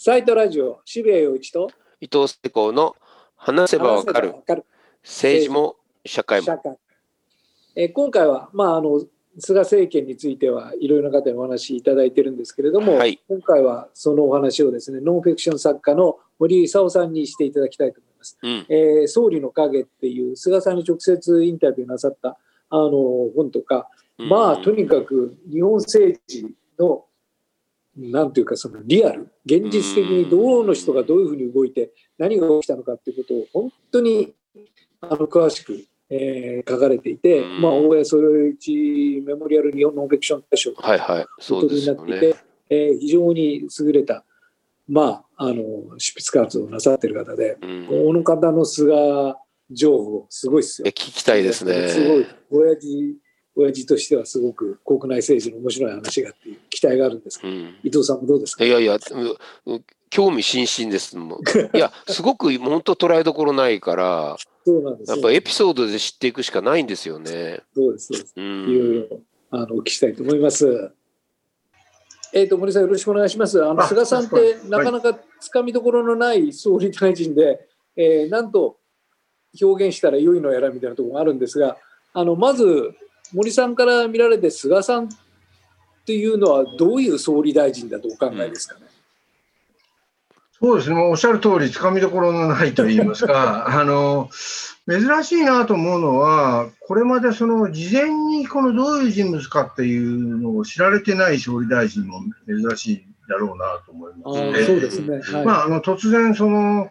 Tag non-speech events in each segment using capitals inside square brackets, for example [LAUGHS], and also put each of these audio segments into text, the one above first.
サイトラジオ渋谷陽一と伊藤聖子の話せばわかる。政治も社会も。えー今回は、まあ、あの菅政権についてはいろいろな方にお話しいただいてるんですけれども、はい。今回はそのお話をですねノンフィクション作家の森勲さんにしていただきたいと思います。うん。えー総理の影っていう菅さんに直接インタビューなさったあの本とか、まあとにかく日本政治のなんていうかそのリアル現実的にどの人がどういうふうに動いて何が起きたのかっていうことを本当にあの詳しく、えー書かれていて、うんまあ大江それ一メモリアル日本ノンフィクション大賞はいうですよになっていて、ね。えー非常に優れた、まあ、あの執筆活動をなさってる方で、うん、この方の菅情報すごいですよえ。聞きたいですね。すごい親父親父としてはすごく国内政治の面白い話がっていう期待があるんですけど、うん、伊藤さんもどうですか？いやいや、興味津々ですもん。いや、[LAUGHS] すごく本当捉えどころないから、そうなんですよやっぱエピソードで知っていくしかないんですよね。そうですそうですういろいん、ろあのお聞きしたいと思います。えっ、と森さんよろしくお願いします。あのあ菅さんってはいなかなかつかみどころのない総理大臣で、えーなんと表現したら良いのやらみたいなところがあるんですが、あのまず森さんから見られて菅さんっていうのはどういう総理大臣だとお考えですかね？そうですね、もうおっしゃる通り、つかみどころのないと言いますか、[LAUGHS] あの珍しいなと思うのは、これまでその事前にこのどういう人物かっていうのを知られてない総理大臣も珍しいだろうなと思いあます。そうですね。はいまあ、あの突然その、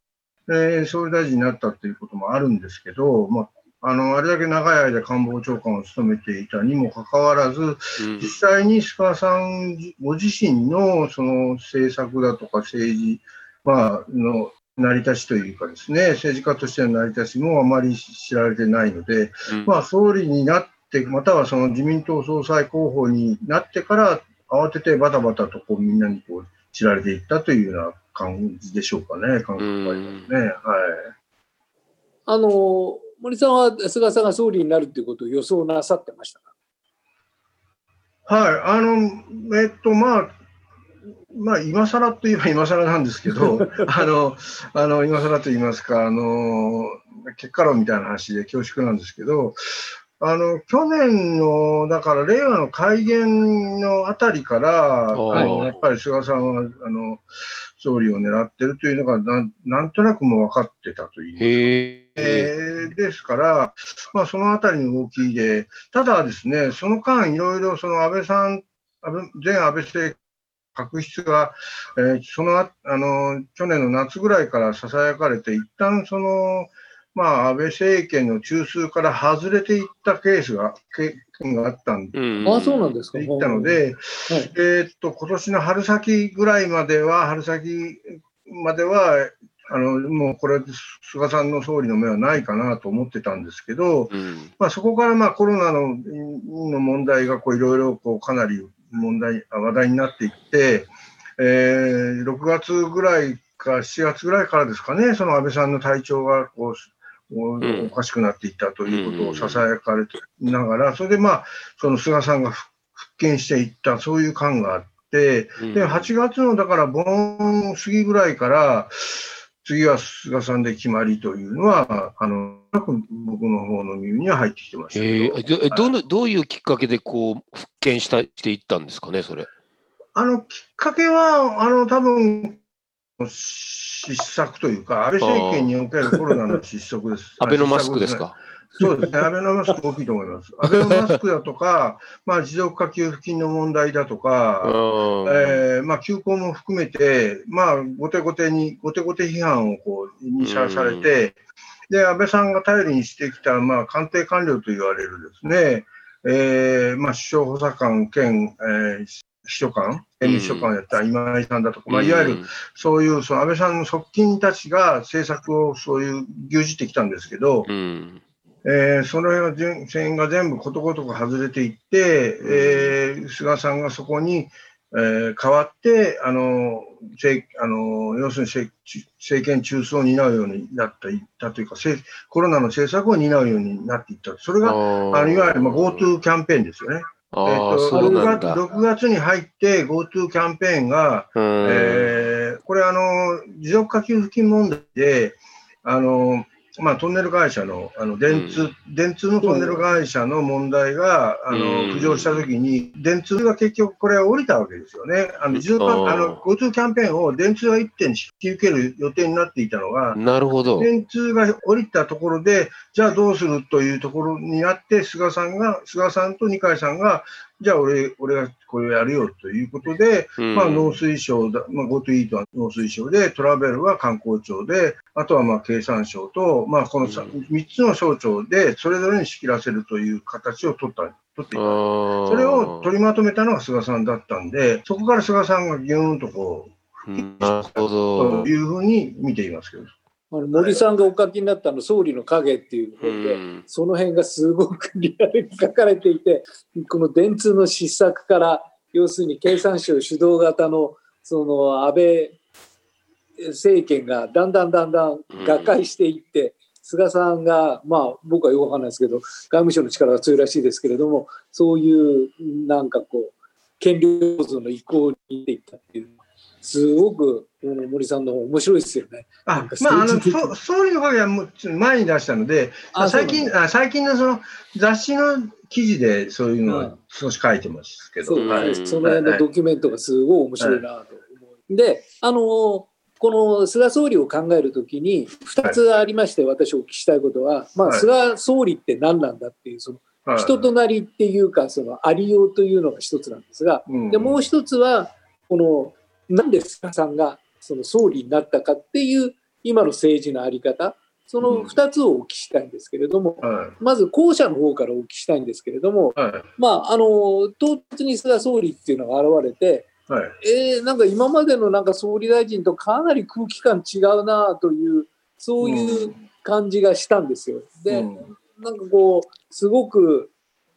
えー総理大臣になったっていうこともあるんですけど、まあ、あのあれだけ長い間官房長官を務めていたにもかかわらず、うん。実際に菅さんご自身のその政策だとか政治、まあ、の成り立ちというかですね、政治家としての成り立ちもあまり知られてないので、うん。まあ、総理になって、またはその自民党総裁候補になってから、慌ててバタバタとこうみんなにこう知られていったというような感じでしょうかね、感覚がありますね。はい。あの森さんは菅さんが総理になるということを予想なさってましたか？はい、あの、えっと、まあ、まあ、今更といえば今更なんですけど、[LAUGHS] あの、あの、今更と言いますか、あの、結果論みたいな話で恐縮なんですけど、あの、去年の、だから令和の改元のあたりから、あーのやっぱり菅さんは、あの、総理を狙ってるというのがなん、なんとなくもう分かってたというへえ。えーですから、まあ、そのあたりの動きで、ただですね、その間、いろいろその安倍さん、安倍前安倍政確執が、えーそのああの去年の夏ぐらいからささやかれて、一旦その、まあ、安倍政権の中枢から外れていったケースが、経験があったんで、うんあそうなんですか。いったので、はい。えーっと、今年の春先ぐらいまでは、春先までは、あのもうこれ、菅さんの総理の目はないかなと思ってたんですけど、うん。まあ、そこからまあコロナのんの問題がこういろいろこうかなり問題、あ話題になっていって、えー6月ぐらいか7月ぐらいからですかね、その安倍さんの体調がこうおかしくなっていったということをささやかれてながら、それでまあ、その菅さんが復復権していった、そういう感があって、うん。で、8月のだから盆過ぎぐらいから、次は菅さんで決まりというのは、あの、僕の方の耳には入ってきてましたど。え。どどのどういうきっかけでこう復権したしていったんですかね、それ。あの、きっかけは、あの、多分、失策というか、安倍政権におけるコロナの失速です。アベノマスクですねか。そうですね、アベノマスク大きいと思います。[LAUGHS] アベノマスクだとか、まあ、持続化給付金の問題だとか、うんえーまあ、休校も含めて、まあ、後手後手に、後手後手批判をこう、にさらされて、で、安倍さんが頼りにしてきた、まあ、官邸官僚と言われるですね、えーまあ、首相補佐官兼、えー秘書官、兼任秘書官をやった今井さんだとか、まあ、いわゆるそういうその安倍さんの側近たちが政策をそういう牛耳ってきたんですけど、うん。えーその辺は全線が全部ことごとく外れていって、えー菅さんがそこに、えー代わって、あの政あの要するに政政権中枢を担うようになっていったというか、政コロナの政策を担うようになっていった、それがあのいわゆるまあ GoTo キャンペーンですよね。えーとそうなん6月だ。6月に入って GoTo キャンペーンが、うんえーこれあの、持続化給付金問題で、あの、まあ、トンネル会社の、あの、電通、電通のトンネル会社の問題が、あの、浮上したときに、電通が結局これ降りたわけですよね。あの、持続化、あの、GoTo キャンペーンを電通が1点引き受ける予定になっていたのが、なるほど。電通が降りたところで、じゃあどうするというところになって、菅さんが、菅さんと二階さんが、じゃあ俺、俺がこれをやるよということで、うん、まあ農水省だ、まあ GoTo イートは農水省で、トラベルは観光庁で、あとはまあ経産省と、まあこの 3,、うん、3つの省庁で、それぞれに仕切らせるという形を取った、取っていた。それを取りまとめたのが菅さんだったんで、そこから菅さんがぎゅーんとこう、なるほど。というふうに見ていますけど。あの森さんがお書きになったの「総理の影」っていう本で、うん、その辺がすごくリアルに書かれていてこの電通の失策から要するに経産省主導型のその安倍政権がだんだんだんだん瓦解していって、うん、菅さんがまあ僕はよくわかんないですけど外務省の力が強いらしいですけれどもそういうなんかこう権力構造の移行にいったっていうすごく森さんの面白いですよね。あまあ、あの総理の影はもう前に出したので、あ最近あ最近のその雑誌の記事でそういうのを少し書いてますけど、そはい、その辺のドキュメントがすごい面白いなと思う。で、あのこの菅総理を考えるときに2つありまして、私お聞きしたいことは、まあ、菅総理って何なんだっていうその人となりっていうかそのありようというのが一つなんですが、でもう一つはこのなんで菅さんがその総理になったかっていう今の政治の在り方その2つをお聞きしたいんですけれども、うんはい、まず後者の方からお聞きしたいんですけれども、はい、まああの唐突に菅総理っていうのが現れて、はい、えー、なんか今までのなんか総理大臣とかなり空気感違うなというそういう感じがしたんですよ。で、うん、なんかこうすごく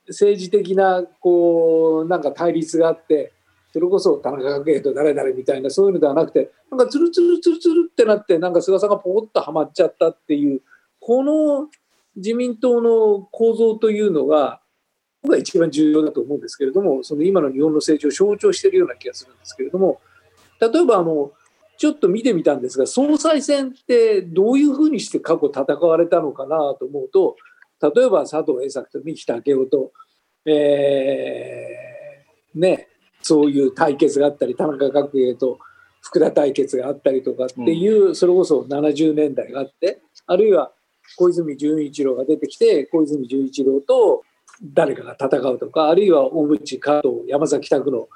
政治的なこうなんか対立があってそれこそ田中角栄と誰々みたいなそういうのではなくてなんかツルツルツルツルってなってなんか菅さんがポコッとはまっちゃったっていうこの自民党の構造というのが僕が一番重要だと思うんですけれどもその今の日本の成長を象徴しているような気がするんですけれども例えばあのちょっと見てみたんですが総裁選ってどういうふうにして過去戦われたのかなと思うと例えば佐藤栄作と三木武夫と、えー、ねそういう対決があったり田中角栄と福田対決があったりとかっていう、うん、それこそ70年代があってあるいは小泉純一郎が出てきて小泉純一郎と誰かが戦うとかあるいは小渕加藤山崎拓の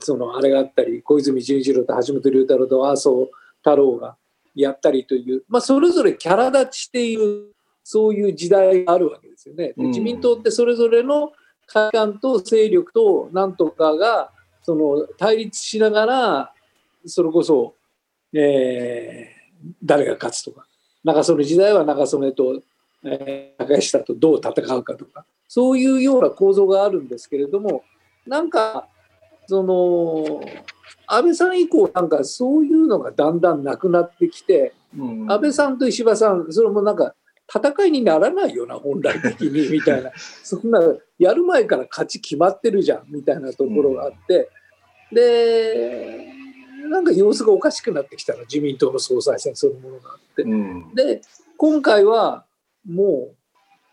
そのあれがあったり小泉純一郎と橋本龍太郎と麻生太郎がやったりという、まあ、それぞれキャラ立ちっていうそういう時代があるわけですよね。自民党ってそれぞれの会館と勢力となんとかがその対立しながらそれこそ、えー、誰が勝つとか長曽根時代は長曽根と、えー、高下とどう戦うかとかそういうような構造があるんですけれどもなんかその安倍さん以降なんかそういうのがだんだんなくなってきて、うん、安倍さんと石破さんそれもなんか戦いにならないよな本来的にみたいな。[LAUGHS] そんなやる前から勝ち決まってるじゃんみたいなところがあって、うん、でなんか様子がおかしくなってきたの自民党の総裁選そのものがあって、うん、で今回はも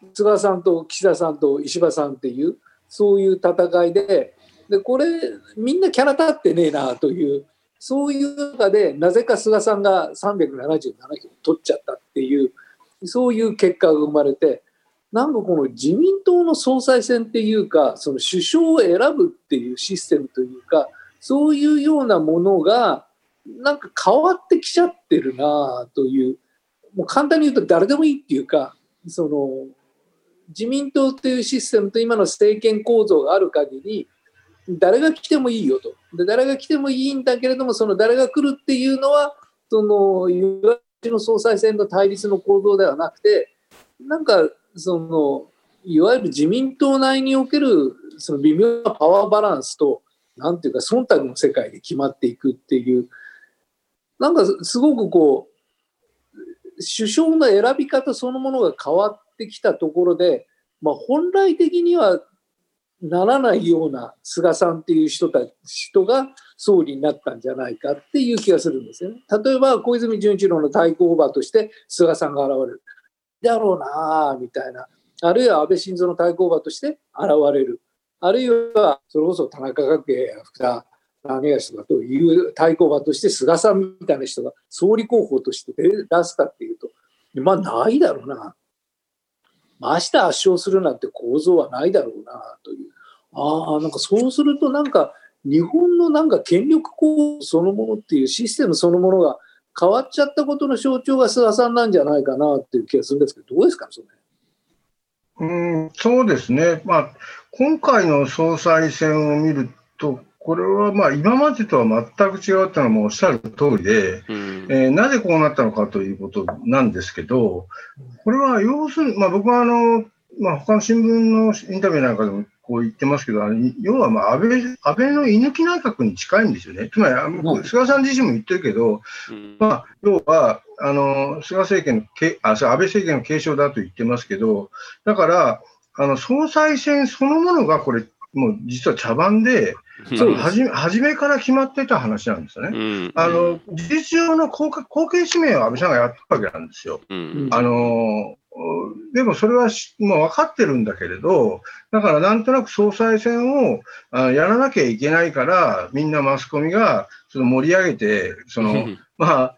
う菅さんと岸田さんと石破さんっていうそういう戦いででこれみんなキャラ立ってねえなというそういう中でなぜか菅さんが377票取っちゃったっていう。そういう結果が生まれてなんかこの自民党の総裁選っていうかその首相を選ぶっていうシステムというかそういうようなものがなんか変わってきちゃってるなというもう簡単に言うと誰でもいいっていうかその自民党っていうシステムと今の政権構造がある限り誰が来てもいいよと。で誰が来てもいいんだけれどもその誰が来るっていうのはそのいわちの総裁選の対立の構造ではなくてなんかそのいわゆる自民党内におけるその微妙なパワーバランスとなんていうか忖度の世界で決まっていくっていうなんかすごくこう首相の選び方そのものが変わってきたところで、まあ、本来的にはならないような菅さんっていう人た人が総理になったんじゃないかっていう気がするんですよね。例えば小泉純一郎の対抗馬として菅さんが現れる。だろうなみたいな。あるいは安倍晋三の対抗馬として現れる。あるいはそれこそ田中角栄や福田何がしとかという対抗馬として菅さんみたいな人が総理候補として出すかっていうと、まあないだろうな。まして圧勝するなんて構造はないだろうなという。ああ、なんかそうするとなんか日本のなんか権力構造そのものっていうシステムそのものが変わっちゃったことの象徴が菅さんなんじゃないかなっていう気がするんですけど、どうですか、それ。うんそうですね、まあ、今回の総裁選を見ると、これはまあ今までとは全く違うというのはもうおっしゃる通りで、うん、えー、なぜこうなったのかということなんですけど、これは要するに、まあ、僕はあの、まあ、他の新聞のインタビューなんかでもこう言ってますけど、要はまあ安倍安倍の居抜き内閣に近いんですよね。つまり、うん、菅さん自身も言ってるけど、うん、まあ、要はあの菅政権のけあ、安倍政権の継承だと言ってますけど、だから、あの総裁選そのものがこれ、もう実は茶番で、そう初め初めから決まってた話なんですよね。うん、あの事実上の後後継指名を安倍さんがやったわけなんですよ。うん、あのでもそれはもう分かってるんだけれど、だからなんとなく総裁選をあやらなきゃいけないから、みんなマスコミがその盛り上げて、その [LAUGHS] まあ、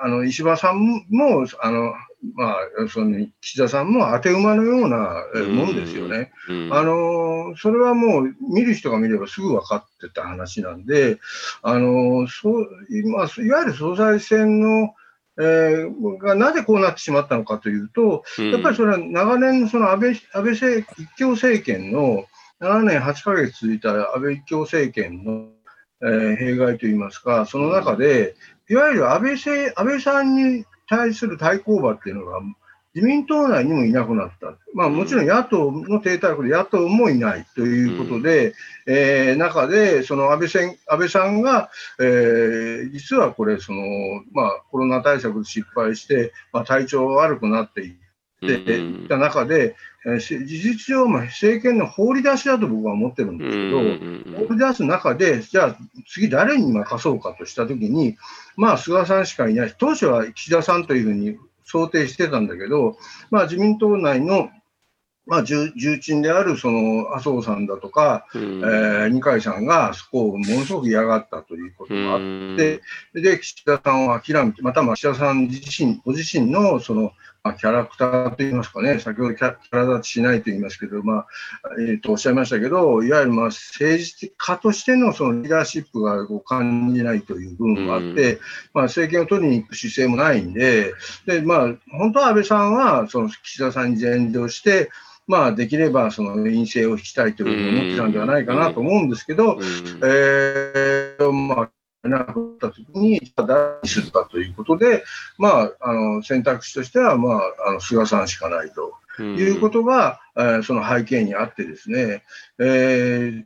あの石破さんもあのまあ、その岸田さんも当て馬のようなもんですよね。あのそれはもう見る人が見ればすぐ分かってた話なんで、あのそうまあ、いわゆる総裁選の、えー、がなぜこうなってしまったのかというと、やっぱりそれは長年のその安倍安倍政一強政権の7年8か月続いた安倍一強政権の、えー、弊害といいますか、その中で、いわゆる安倍安倍さんに対する対抗馬っていうのが自民党内にもいなくなった。まあもちろん野党の低たらくで野党もいないということで、うん、えー、中でその安倍安倍さんが、えー、実はこれその、まあ、コロナ対策で失敗して、まあ、体調悪くなっていっていた中で、えー、事実上、まあ、政権の放り出しだと僕は思ってるんですけど、放り出す中で、じゃあ次誰に任そうかとしたときに、まあ、菅さんしかいない。当初は岸田さんというふうに想定してたんだけど、まあ、自民党内のまあ、重鎮であるその麻生さんだとか、うん、えー、二階さんがそこをものすごく嫌がったということがあって、うん、で岸田さんを諦めて、また岸田さん自身、ご自身のそのまあ、キャラクターといいますかね、先ほどキャラ立ちしないと言いますけど、まあえー、とおっしゃいましたけど、いわゆるまあ政治家としてのそのリーダーシップがこう感じないという部分があって、うん、まあ、政権を取りに行く姿勢もないんで、でまあ、本当は安倍さんはその岸田さんに全量して、まあ、できればその陰性を引きたいというふうに思ってたんではないかなと思うんですけど、うん、えー、まあなくったときに、誰にするかということで、まあ、あの選択肢としては、まあ、あの菅さんしかないということが、うん、えー、その背景にあってですね、え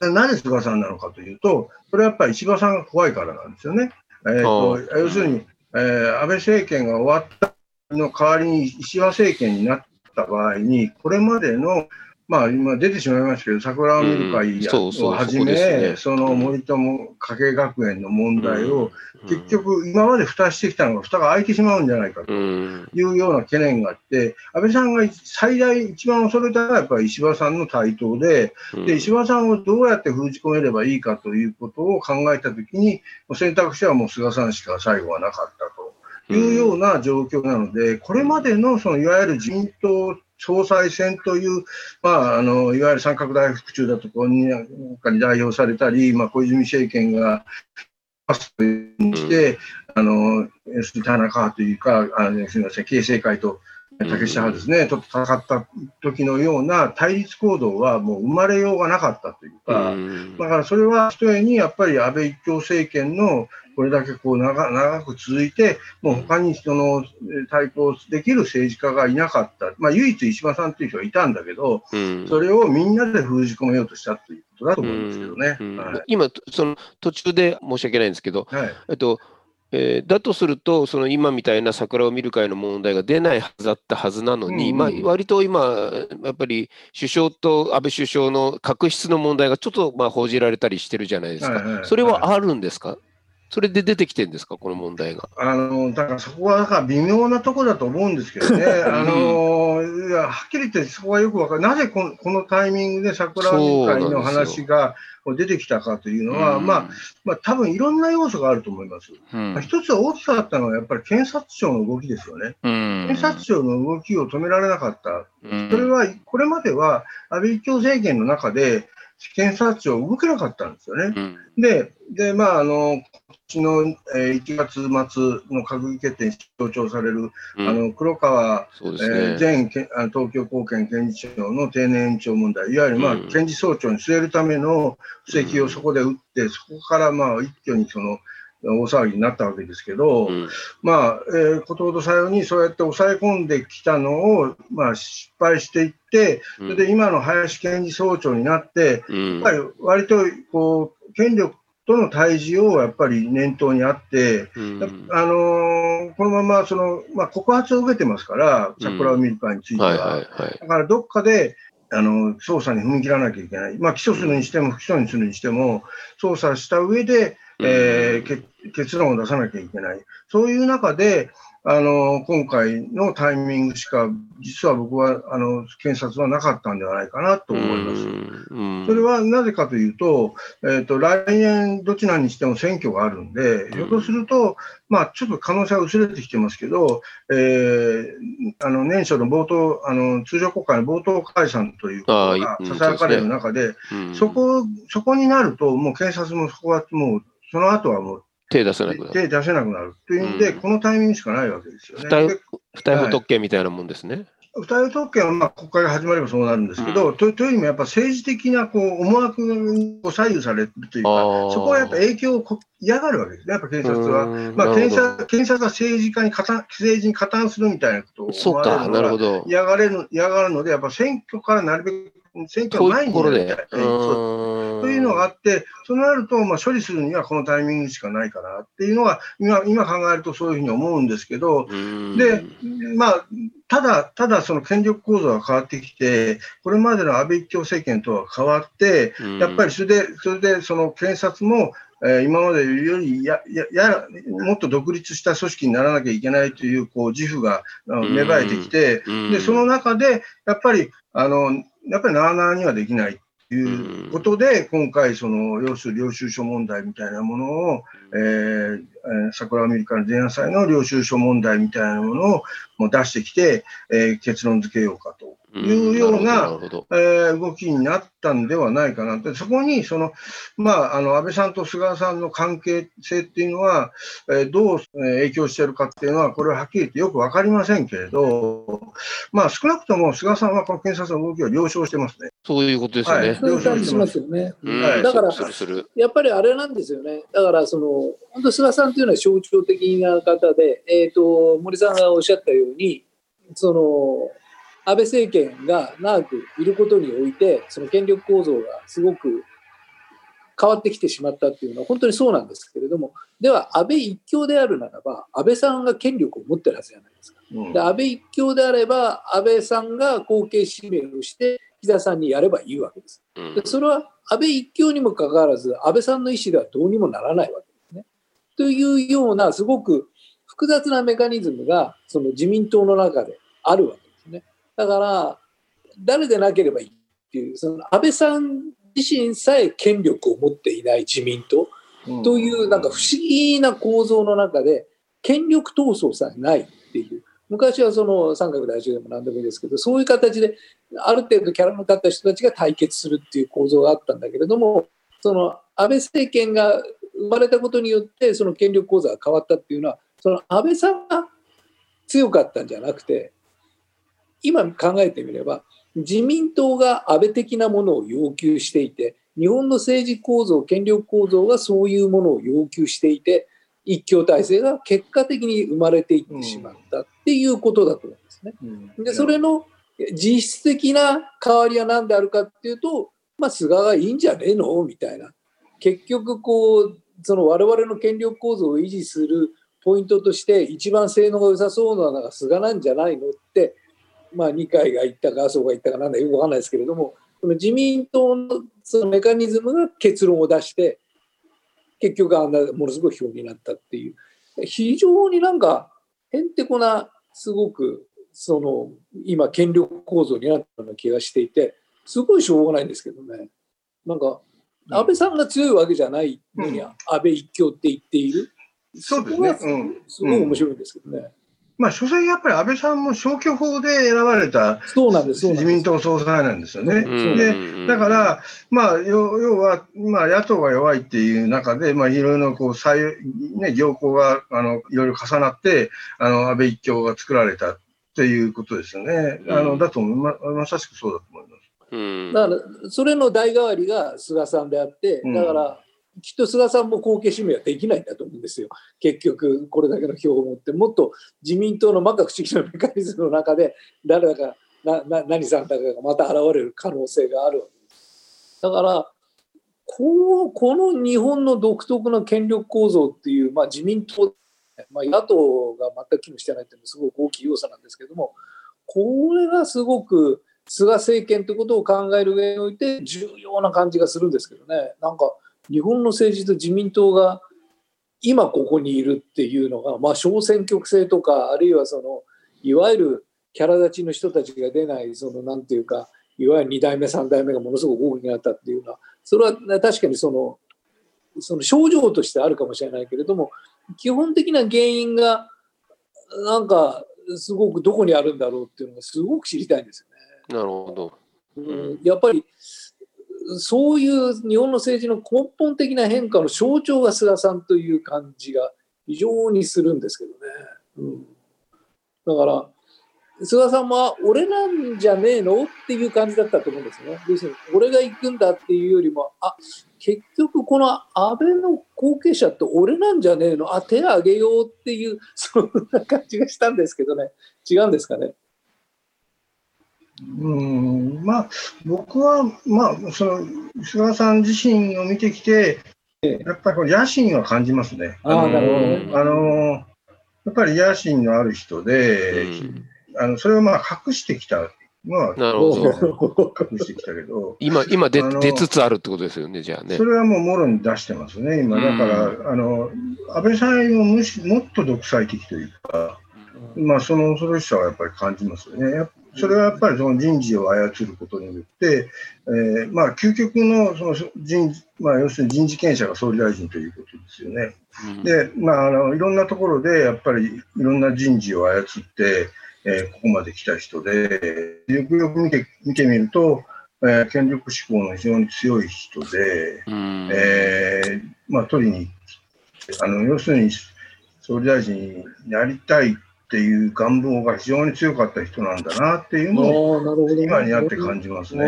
ー、なぜ菅さんなのかというと、これはやっぱり石破さんが怖いからなんですよね。えーと、要するに、えー、安倍政権が終わったの代わりに石破政権になった場合に、これまでのまあ、今出てしまいましたけど、桜を見る会をはじめ、その森友家計学園の問題を、結局、今まで蓋してきたのが、蓋が開いてしまうんじゃないかというような懸念があって、安倍さんが最大、一番恐れたのは、やっぱり石破さんの台頭で、で石破さんをどうやって封じ込めればいいかということを考えたときに、選択肢はもう菅さんしか最後はなかったというような状況なので、これまでのそのいわゆる自民党総裁選という、まあ、あのいわゆる三角大福中だとかに代表されたり、まあ、小泉政権がして、あの田中というか、あのすみません、形成会と竹下派ですね、と戦った時のような対立行動はもう生まれようがなかったというか、だからそれはひとえにやっぱり安倍一強政権のこれだけこう長長く続いて、もう他にその対抗できる政治家がいなかった、まあ、唯一石破さんという人がいたんだけど、うん、それをみんなで封じ込めようとしたということだと思うんですけどね。今、その途中で申し訳ないんですけど、はい、えっとえーだとすると、その今みたいな桜を見る会の問題が出ないはずだったはずなのに、うんまあ、割と今、やっぱり首相と安倍首相の確執の問題がちょっとまあ報じられたりしてるじゃないですか。はいはいはい。それはあるんですか？それで出てきてるんですか、この問題が。あのだからそこはだから微妙なところだと思うんですけどね、[LAUGHS] あのいやはっきり言ってそこはよくわかる、なぜこのこのタイミングで桜見会の話が出てきたかというのは、うんまあ、まあ多分いろんな要素があると思います。うんまあ一つ大きかったのは、やっぱり検察庁の動きですよね。うん検察庁の動きを止められなかった。うんそれは、これまでは安倍一強政権の中で、検察庁動けなかったんですよね。うんで、でまあ、あの、今年のえー1月末の閣議決定に強調される、うんあの黒川、ね。ー前けあの東京高検検事長の定年延長問題、いわゆる、まあうん検事総長に据えるための布石をそこで打って、そこからまあ一挙にその大騒ぎになったわけですけど、うん。まあ、えーことほどさようにそうやって抑え込んできたのを、まあ、失敗していって、それで今の林検事総長になって、うん。やっぱり割とこう権力との対峙をやっぱり念頭にあって、うん。あのーこのままその、まあ、告発を受けてますから、桜を見る会については。だからどっかであの捜査に踏み切らなきゃいけない、まあ、起訴するにしても不起訴にするにしても、捜査した上で、えーけ結論を出さなきゃいけない、そういう中で、あの今回のタイミングしか、実は僕はあの検察はなかったんではないかなと思います。うんそれはなぜかというと、えー、と来年、どちらにしても選挙があるんで、ん。ひょっとすると、まあ、ちょっと可能性は薄れてきてますけど、えーあの年初の冒頭あの、通常国会の冒頭解散ということあがやかれる中で、うん。そこそこになると、もう検察もそこはもう、その後はもう手出せなくなる。手出せなくなるという意味で、うんこのタイミングしかないわけですよね。不逮捕特権みたいなもんですね。不逮捕特権はまあ国会が始まればそうなるんですけど、とというよりもやっぱ政治的なこう思惑にこう左右されるというか、そこはやっぱ影響をこ嫌がるわけですね、やっぱ検察は。うんまあ、検察検察は政治家に加担政治に加担するみたいなことをる。嫌がれる嫌がるので、やっぱ選挙からなるべく選挙前にやりたい。というのがあって、そうなると、まあ、処理するにはこのタイミングしかないかなっていうのは、今今考えるとそういうふうに思うんですけど、うん。で、まあ、ただ、ただその権力構造が変わってきて、これまでの安倍一強政権とは変わって、うん。やっぱりそれで、それでその検察も、えー今までよりやややもっと独立した組織にならなきゃいけないというこう自負が芽生えてきて、うん。でその中でやっぱりあのやっぱりなあなあにはできないということで、今回、その要する領収書問題みたいなものを、えーえー桜を見るから前夜祭の領収書問題みたいなものをもう出してきて、えー結論付けようかというような、なるほど。えー動きになったんではないかなと、そこにその、まあ、あの安倍さんと菅さんの関係性っていうのは、えーどうえー影響しているかっていうのは、これははっきり言ってよく分かりませんけれど、まあ、少なくとも菅さんはこの検察の動きを了承してますね。そういうことですよね。はいそういう感じしますよね。うんはいだからするする。やっぱりあれなんですよね。だから、その、本当菅さんというのは象徴的な方で、えっ、と、森さんがおっしゃったように、その、安倍政権が長くいることにおいて、その権力構造がすごく変わってきてしまったっていうのは本当にそうなんですけれども、では安倍一強であるならば、安倍さんが権力を持ってるはずじゃないですか。うんで安倍一強であれば、安倍さんが後継指名をして、岸田さんにやればいいわけです。うんでそれは安倍一強にもかかわらず、安倍さんの意思ではどうにもならないわけですね。というような、すごく複雑なメカニズムが、その自民党の中であるわけですね。だから、誰でなければいいっていう、その安倍さん自身さえ権力を持っていない自民党という、なんか不思議な構造の中で、権力闘争さえないっていう。昔はその三角大衆でも何でもいいですけど、そういう形で、ある程度キャラの立った人たちが対決するっていう構造があったんだけれども、その安倍政権が生まれたことによって、その権力構造が変わったっていうのは、その安倍さんが強かったんじゃなくて、今考えてみれば、自民党が安倍的なものを要求していて、日本の政治構造、権力構造がそういうものを要求していて、一強体制が結果的に生まれていってしまったっていうことだと思うんですね。うんで、それの実質的な変わりは何であるかっていうと、まあ、菅がいいんじゃねえの？みたいな。結局、こう、その我々の権力構造を維持するポイントとして一番性能が良さそうなのが菅なんじゃないの？って、まあ、二階が言ったか麻生が言ったかなんだかよくわかんないですけれどもこの自民党のそのメカニズムが結論を出して結局あんなものすごい票になったっていう非常になんかへんてこなすごくその今権力構造になったような気がしていてすごいしょうがないんですけどねなんか安倍さんが強いわけじゃないのに、うん安倍一強って言っているそうですね。そこがうん。すごい面白いんですけどね。まあ、所詮やっぱり安倍さんも消去法で選ばれた。自民党総裁なんですよね。うんで、だから、まあ、要要は、まあ、野党が弱いっていう中で、まあ、いろいろこう、最ね、行幸が、あの、いろいろ重なって、あの、安倍一強が作られたっていうことですよね。あの、うんだと思いま、まさしくそうだと思います。うんだから、それの代替わりが菅さんであって、うんだから、きっと菅さんも後継指名はできないんだと思うんですよ。結局、これだけの票を持って、もっと自民党の摩訶不思議なメカニズムの中で、誰だか、なな何さんだかがまた現れる可能性があるわけです。だから、こうこの日本の独特な権力構造っていう、まあ、自民党、まあ、野党が全く機能してないっていうのはすごく大きい要素なんですけども、これがすごく菅政権ということを考える上において重要な感じがするんですけどね、なんか日本の政治と自民党が今ここにいるっていうのが、まあ、小選挙区制とか、あるいはそのいわゆるキャラ立ちの人たちが出ない、そのなんていうか、いわゆる2代目、3代目がものすごく大きくなったっていうのは、それは確かにそのその症状としてあるかもしれないけれども、基本的な原因がなんかすごくどこにあるんだろうっていうのがすごく知りたいんですよね。なるほど。うんやっぱりそういう日本の政治の根本的な変化の象徴が菅さんという感じが非常にするんですけどね。うん、だから菅さんは俺なんじゃねえの？っていう感じだったと思うんですよね。要するに俺が行くんだっていうよりもあ結局この安倍の後継者って俺なんじゃねえの？あ手挙げようっていうそんな感じがしたんですけどね違うんですかね？うん、まあ、僕は、まあ、その、菅さん自身を見てきて、ええやっぱり野心は感じますね。あの、やっぱり野心のある人で、うんあのそれをまあ隠してきたのはなるほど。隠してきたけど、今、今出出つつあるってことですよね、じゃあねそ。れはもうもろに出してますね、今。だから、あの、安倍さんよりもむしもっと独裁的というか、まあ、その恐ろしさはやっぱり感じますよね。それはやっぱりその人事を操ることによって、えーまあ、究極のその人事、まあ、要するに人事権者が総理大臣ということですよね。うん。で、まあ、あのいろんなところでやっぱりいろんな人事を操って、えーここまで来た人で、よくよく見て見てみると、えー権力志向の非常に強い人で、うん。えーまあ、取りにあの要するに総理大臣になりたいっていう願望が非常に強かった人なんだなっていうのをああなるほどね。今になって感じますね。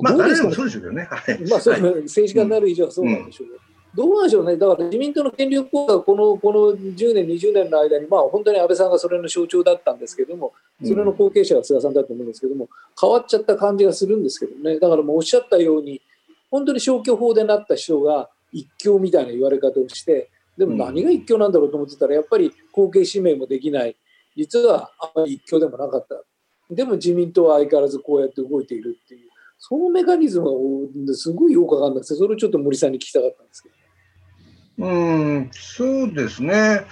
まあ、誰でもそうでしょうけどね。はい。まあそう、はい。政治家になる以上はそうなんでしょうけど、どうなんでしょうね、だから自民党の権力構造がこのこの10年、20年の間に、まあ、本当に安倍さんがそれの象徴だったんですけども、それの後継者が菅さんだと思うんですけども、変わっちゃった感じがするんですけどね、だからもうおっしゃったように、本当に消去法でなった人が一強みたいな言われ方をして、でも何が一強なんだろうと思ってたら、やっぱり後継指名もできない、実はあんまり一強でもなかった。でも自民党は相変わらずこうやって動いているっていう。そのメカニズムがすごいよくわかんなくて、それをちょっと森さんに聞きたかったんですけど。うん、そうですね。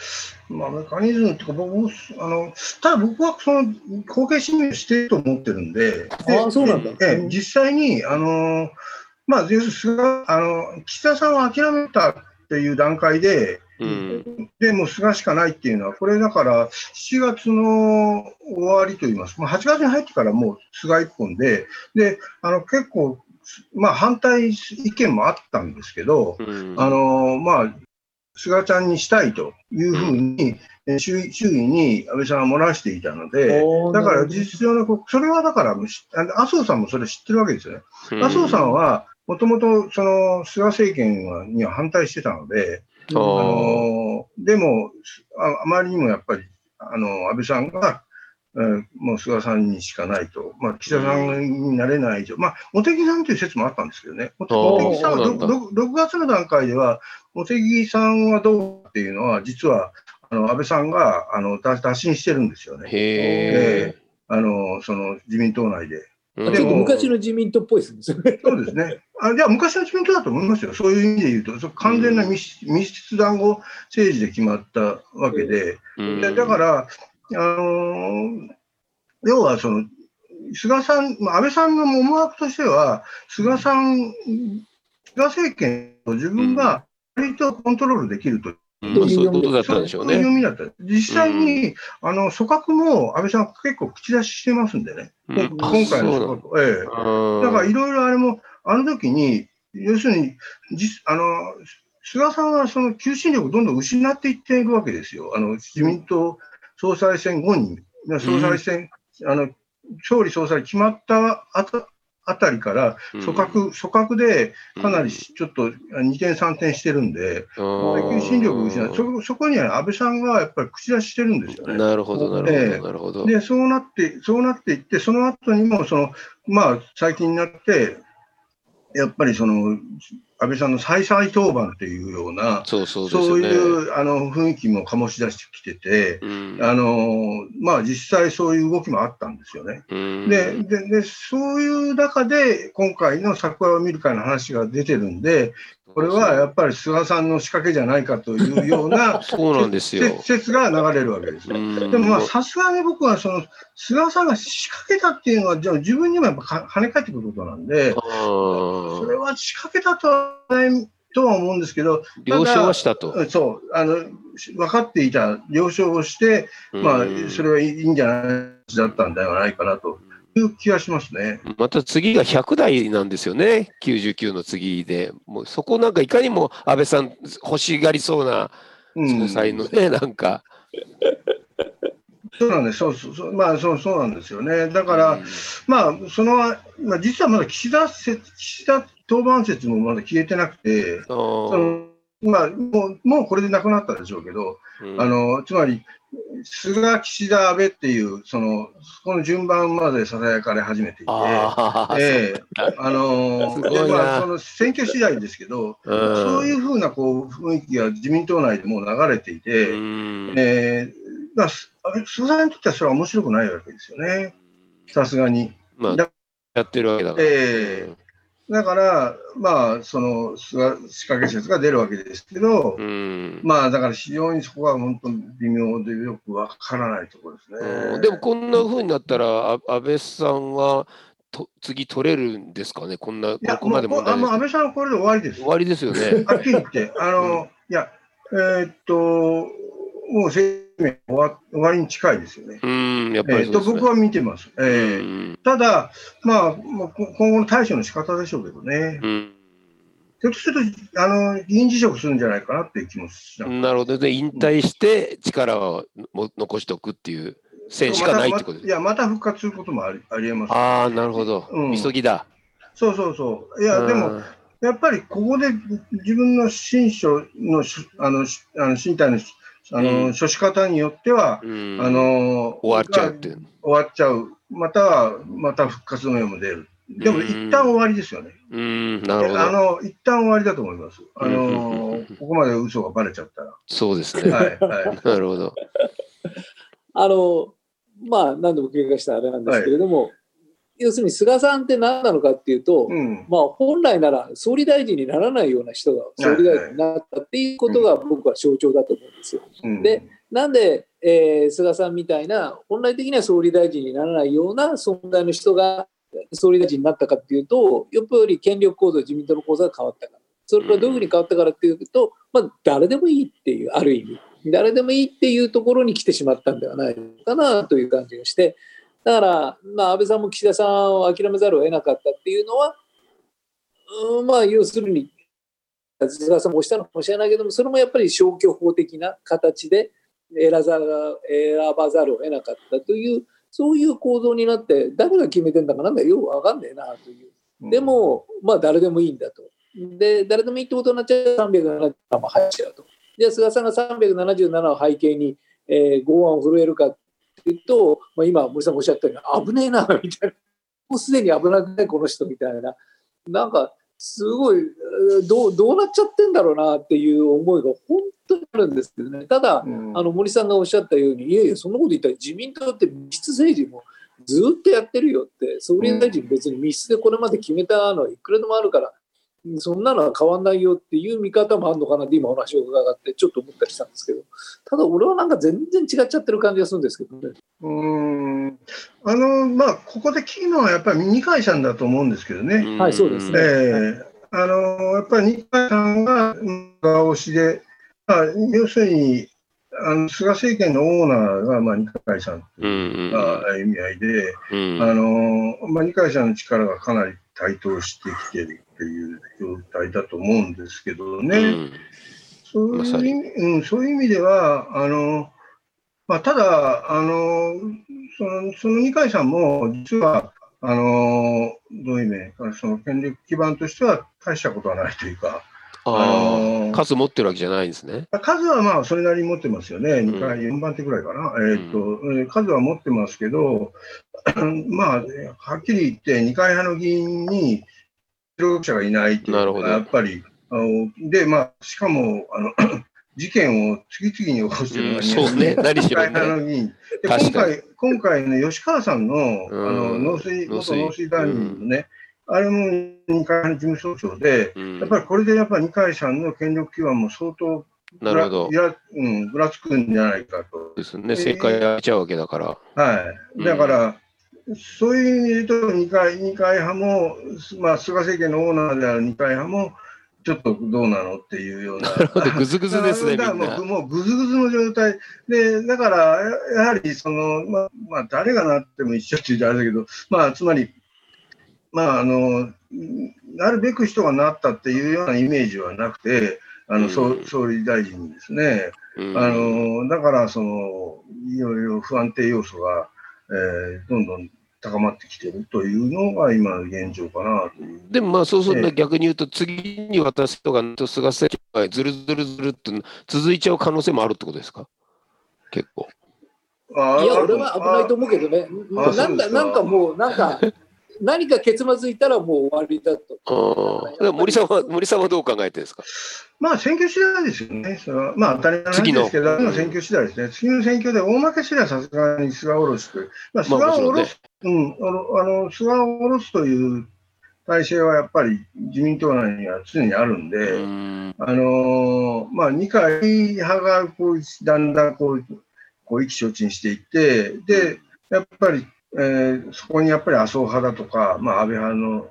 まあ、メカニズムっていうか、僕も、あの、ただ僕はその、後継指名してると思ってるんで、でああそうなんだええ実際に、あの、まあ、要するに菅、あの、岸田さんを諦めたっていう段階で、うん。でもう菅しかないっていうのは、これだから、7月の終わりといいます。か、まあ、8月に入ってからもう菅一本で、で、あの、結構、まあ、反対意見もあったんですけど、うん。あのまあ、菅ちゃんにしたいというふうに、え周囲周囲に安倍さんは漏らしていたので、だから事実上のこ、それはだから、麻生さんもそれ知ってるわけですよね。麻生さんは、もともとその菅政権はには反対してたので、あのでもあ、あまりにもやっぱりあの安倍さんがうんもう菅さんにしかないと、まあ、岸田さんになれない以上、まあ、茂木さんという説もあったんですけどね、茂木さんはんだ 6, 6月の段階では、茂木さんはどうっていうのは、実はあの安倍さんがあの打打診してるんですよね、へえ。あのその自民党内で。うん。ちょっと昔の自民党っぽいですね。そうですね。あじゃあ、昔の自民党だと思いますよ。そういう意味で言うと、完全な密室密室談合政治で決まったわけで、うん。でだから、あのー要はその、菅さん、まあ安倍さんの思惑としては、菅さん、菅政権を自分が割とコントロールできるとうん。そういうことだったんでしょうそういう。実際に、あの組閣も安倍さん結構口出ししてますんでね、うん。今回の組閣。ええ。うんだからいろいろあれも、あの時に、要するに、実あの菅さんはその求心力をどんどん失っていっているわけですよ、あの自民党総裁選後に、総裁選、あの総理総裁決まったあたあたりから、組閣、組閣でかなりちょっと二転三転してるんで、求心力を失う。そ、そこには安倍さんがやっぱり口出ししてるんですよね。なるほど、なるほど、なるほど。で、そうなって、そうなっていって、その後にも、その、まあ、最近になって、やっぱりその、安倍さんの再々登板っていうような、そうそうですそう。いうあの雰囲気も醸し出してきてて、うんあのまあ、実際そういう動きもあったんですよね。うんででで、そういう中で、今回の桜を見る会の話が出てるんで、これはやっぱり菅さんの仕掛けじゃないかというような [LAUGHS] そうなんですよ。説説が流れるわけですでもまあ、さすがに僕は、その、菅さんが仕掛けたっていうのは、じゃあ自分にもやっぱか跳ね返ってくることなんで、それは仕掛けたとはないとは思うんですけど、了承はしたと。うんそう、あの、分かっていた了承をして、まあうん、それはいいんじゃないだったんではないかなという気がしますね。また次が100代なんですよね、99の次で。もうそこなんかいかにも安倍さん欲しがりそうなうん総裁のね、[LAUGHS] なんか。そうなんです、そうそうそう、まあそうそうなんですよね。だから、まあ、その、まあ、実はまだ岸田説、岸田登板説もまだ消えてなくて、あそーのまあ、もうもうこれでなくなったでしょうけど、うんあのつまり、菅、岸田、安倍っていう、そのそこの順番までささやかれ始めていて、あーええあのすごいな。でまあ、その選挙次第ですけど、うん。そういうふうなこう雰囲気が自民党内でもう流れていて、うん。えーまあ、す安倍菅さんにとってはそれは面白くないわけですよね、さすがに。まあだ、やってるわけだから。ええだから、まあ、その菅仕掛け説が出るわけですけど、うんまあだから非常にそこは本当に微妙でよくわからないところですね。うんでもこんな風になったら、あ安倍さんはと次取れるんですかね、こんな、ここまでもうあもう安倍さんはこれで終わりです。終わりですよね。はっきり言って、あの、いや、えーっと、もう生命終わ終わりに近いですよね。うん、やっぱえーっと、りそうですね。僕は見てます。えーうんただ、まあ、今後の対処の仕方でしょうけどね。うんひょっとすると、あの、議員辞職するんじゃないかなっていう気もします。なるほど。で、引退して力をも残しておくっていう線しかないってことです。まいや、また復活することもありありえます。ああ、なるほど。うん急ぎだ。そうそうそう。いや、でも、やっぱりここで自分の心書のしあのしあの身体のしあの、うん処し方によっては、うん、あの終わっちゃうってがいう。終わっちゃう、またはまた復活の芽も出る。でもうん一旦終わりですよね。うん、なるほあど。の一旦終わりだと思います。あのうんここまで嘘がバレちゃったら。そうですね。はいはい。[LAUGHS] なるほど。あの、まあ、何度も繰り返したあれなんですけれども、要するに菅さんって何なのかっていうと、うん。まあ、本来なら総理大臣にならないような人が総理大臣になったっていうことが僕は象徴だと思うんですよ。うんでなんで、えー菅さんみたいな本来的には総理大臣にならないような存在の人が総理大臣になったかっていうとやっぱり権力構造自民党の構造が変わったからそれがどういうふうに変わったからっていうと、まあ、誰でもいいっていうある意味誰でもいいっていうところに来てしまったんではないのかなという感じがしてだから、まあ、安倍さんも岸田さんを諦めざるを得なかったっていうのは、うん、まあ要するに菅さんも押したのかもしれないけどもそれもやっぱり消去法的な形で選ばざる選ばざるを得なかったというそういう構造になって誰が決めてんだかなんだよよく分かんねえなという。で、もまあ誰でもいいんだと。で誰でもいいってことになっちゃうと377も入っちゃうと。じゃあ菅さんが377を背景に、えー、剛腕を震えるかってっていうと、まあ、今森さんがおっしゃったように危ねえな [LAUGHS] みたいな。もうすでに危なくないこの人みたいな。なんかすごいどうどうなっちゃってんだろうなっていう思いが本当にあるんですけどね。ただ、うん、あの森さんがおっしゃったようにいやいやそんなこと言ったら自民党って密室政治もずっとやってるよって総理大臣別に密室でこれまで決めたのはいくらでもあるからそんなのは変わんないよっていう見方もあるのかなって今お話を伺ってちょっと思ったりしたんですけどただ俺はなんか全然違っちゃってる感じがするんですけどね。うんあのまあここで聞くのはやっぱり二階さんだと思うんですけどね。はいそうですね。えー、あのやっぱり二階さんが側押しで、まあ、要するにあの菅政権のオーナーが、まあ、二階さんという意味合いで、あのまあ、二階さんの力がかなり台頭してきてるっていう状態だと思うんですけどね、うん、そういう意味、うん、そういう意味では、あのまあ、ただあのその、その二階さんも実は、あのどういう意味その権力基盤としては大したことはないというか。ああ数持ってるわけじゃないんですね。数はまあそれなりに持ってますよね、2回、4番手ぐらいかな、えーと、うん、数は持ってますけど、[CLEARS THROAT] まあ、はっきり言って、二階派の議員に協力者がいないっていうのがやっぱり、あので、まあ、しかもあの [CLEARS THROAT] 事件を次々に起こしてるのが、うん、そうね、何しろ、ね、で今回、今回の吉川さんの,、あの農水元農水。大臣のね、あれも二階事務総長で、やっぱりこれでやっぱり二階さんの権力基盤も相当なるほど。いや、うん、ぶらつくんじゃないかと。ですね、正解やっちゃうわけだから。はい。だから、そういう意味で言うと、二階二階派も、まあ、菅政権のオーナーである二階派も、ちょっとどうなのっていうような。なるほど、ぐずぐずですね、[LAUGHS] もうもうぐずぐずの状態。で、だから、やはり、その、まあ、まあ、誰がなっても一緒って言うとあれだけど、まあ、つまり、まあ、あの、なるべく人がなったっていうようなイメージはなくて、あの、うん、総理大臣にですね、うん、あの、だから、その、いろいろ不安定要素が、えー、どんどん高まってきてるというのが今の現状かなという。でもまあそうすると逆に言うと、次に渡す人が菅政権がずるずるずるっと続いちゃう可能性もあるってことですか？結構。いや、俺は危ないと思うけどね。なんか、なんかもう、なんか、何か結末いたらもう終わりだと。森さんは、森さんはどう考えてるんですか？まあ、選挙次第ですよね。そのまあ、当たり前なんですけど、次の選挙次第ですね。次の選挙で大負けすればさすがに菅おろしという。まあ、菅ろす、まあね、うん、あの、菅をおろすという体制はやっぱり自民党内には常にあるんで、んあのまあ、二階派がこうだんだんこう、こう意気消沈していって、で、やっぱりえー、そこにやっぱり麻生派だとか、まあ、安倍派の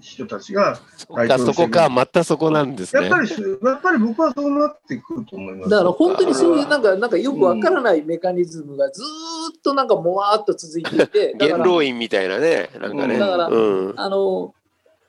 人たちがそこか、またそこなんですね。やっぱり、やっぱり僕はそうなってくると思います。だから本当にそういうなんか、なんかよくわからないメカニズムがずっとなんかもわーっと続いていて、元老院みたいなね、なんかね。だから、うん、あの、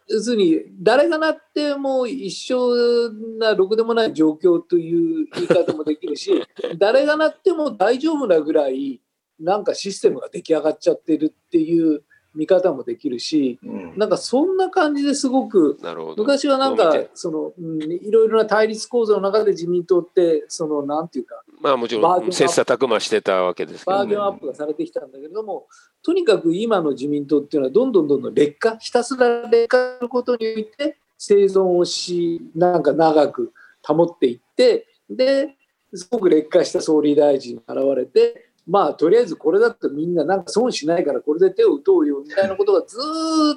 要するに誰がなっても一緒なろくでもない状況という言い方もできるし [LAUGHS] 誰がなっても大丈夫なぐらいなんかシステムが出来上がっちゃってるっていう見方もできるし、うん、なんかそんな感じですごく昔はなんかその、うん、いろいろな対立構造の中で自民党ってそのなんていうかまあもちろん切磋琢磨してたわけですけど、ね、バーゲンアップがされてきたんだけれどもとにかく今の自民党っていうのはどんどんどんどん劣化ひたすら劣化することによって生存をしなんか長く保っていってですごく劣化した総理大臣が現れてまあとりあえずこれだとみんななんか損しないからこれで手を打とうよみたいなことがず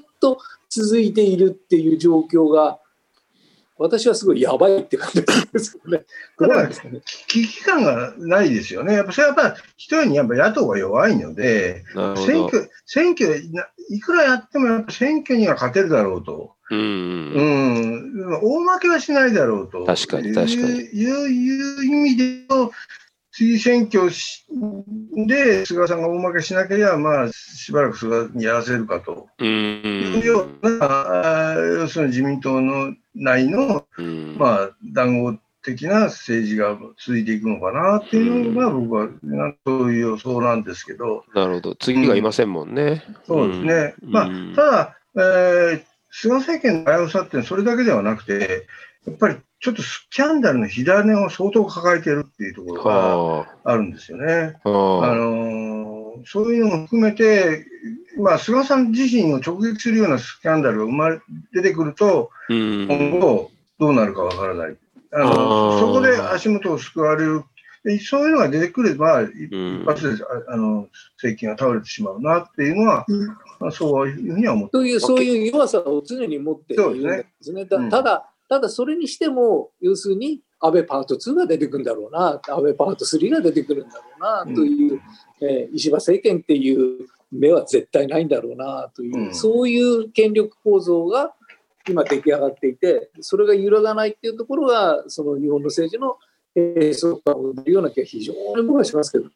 っと続いているっていう状況が私はすごいやばいって感じですよね。だから危機感がないですよね。やっぱそれはやっぱ一重にやっぱ野党が弱いので、選挙、選挙、いくらやってもやっぱ選挙には勝てるだろうと。うん、うん、大負けはしないだろうと。確かに確かに。いういう意味でと、次選挙で菅さんが大負けしなければ、まあ、しばらく菅にやらせるかと。いうような、要するに自民党の内の、まあ、談合的な政治が続いていくのかなっていうのが、僕はそういう予想なんですけど。なるほど、次がいませんもんね。うん、そうですね。まあ、ただ、えー、菅政権の危うさってそれだけではなくて、やっぱりちょっとスキャンダルの火種を相当抱えてるっていうところがあるんですよね。あのそういうのも含めて、まあ、菅さん自身を直撃するようなスキャンダルが生まれ出てくると、うん今後どうなるかわからない。あのそこで足元を救われる。でそういうのが出てくれば、一うん発でああの政権が倒れてしまうなっていうのは、まあ、そういうふうには思ってそういう、そういう弱さを常に持っているんですね。たうんただ、ただそれにしても、要するに、安倍パート2が出てくるんだろうな、安倍パート3が出てくるんだろうな、という、えー石破政権っていう目は絶対ないんだろうな、という、うんそういう権力構造が今出来上がっていて、それが揺らがないっていうところが、その日本の政治の閉塞感を生むような気が非常に僕はしますけどね。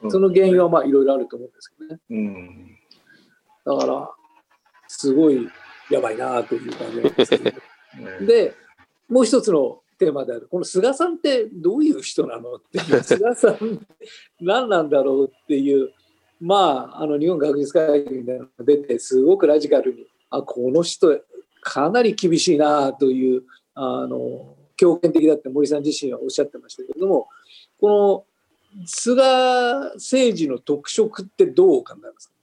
うんその原因はまあいろいろあると思うんですけどね。うんだから、すごいやばいなという感じですけど。[LAUGHS] ねで、もう一つのテーマである、この菅さんってどういう人なのっていう、[LAUGHS] 菅さんって何なんだろうっていう、まあ、あの日本学術会議みたいなのが出て、すごくラジカルに、あ、この人、かなり厳しいなという、あの、強権的だって森さん自身はおっしゃってましたけれども、この菅政治の特色ってどう考えますか？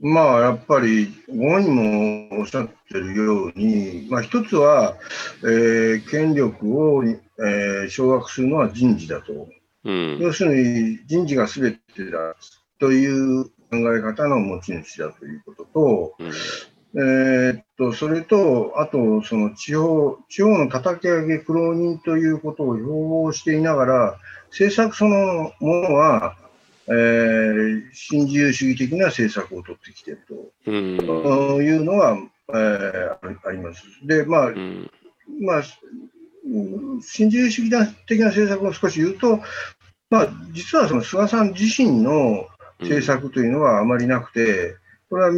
まあやっぱりご本人もおっしゃってるように、まあ、一つは、えー権力を、えー掌握するのは人事だと。うん要するに人事が全てだという考え方の持ち主だということと、うんえーっとそれと、あとその地方地方の叩き上げ苦労人ということを標榜していながら、政策そのものは、えー新自由主義的な政策を取ってきていると。いうのは、えーあります。で、まあ、うんまあ、うん新自由主義的な政策を少し言うと、まあ、実はその菅さん自身の政策というのはあまりなくて、これは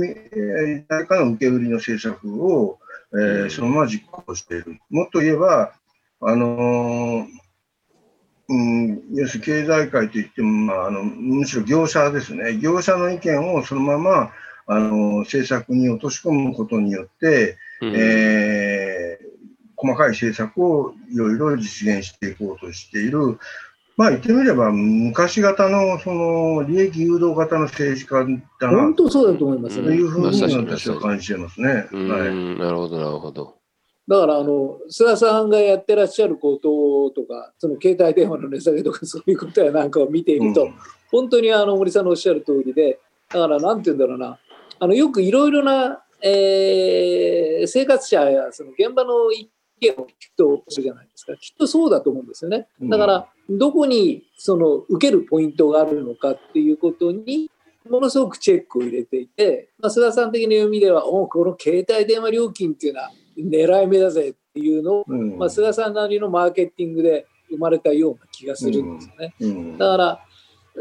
誰かの受け売りの政策を、えーうんそのまま実行している。もっと言えば、あのーうん、要するに経済界といっても、まあ、あのむしろ業者ですね、業者の意見をそのままあの政策に落とし込むことによって、うんえー細かい政策をいろいろ実現していこうとしている、まあ言ってみれば、昔型のその利益誘導型の政治家だな本当そうだと思いますとね。いうふうに私は感じてますね。なるほど、なるほど。だからあの菅さんがやってらっしゃることとかその携帯電話の値下げとか [LAUGHS] そういうことやなんかを見ていると、うん。本当にあの森さんのおっしゃる通りでだからなんて言うんだろうな。あのよくいろいろな、えー生活者やその現場の意見を聞くとするじゃないですかきっとそうだと思うんですよね。だからどこにその受けるポイントがあるのかっていうことにものすごくチェックを入れていて、まあ、菅さん的な読みではおこの携帯電話料金っていうのは狙い目だぜっていうのを、うん。まあ、菅さんなりのマーケティングで生まれたような気がするんですよね。うん。だから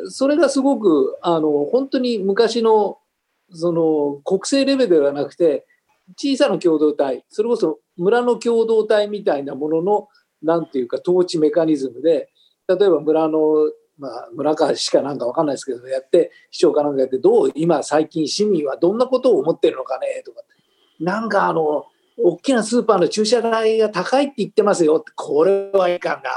それがすごくあの本当に昔のその国政レベルではなくて小さな共同体それこそ村の共同体みたいなもののなんていうか統治メカニズムで例えば村の、まあ、村か市かなんかわかんないですけどやって市長かなんかやってどう今最近市民はどんなことを思ってるのかねとかなんかあの大きなスーパーの駐車代が高いって言ってますよ。これはいかんな。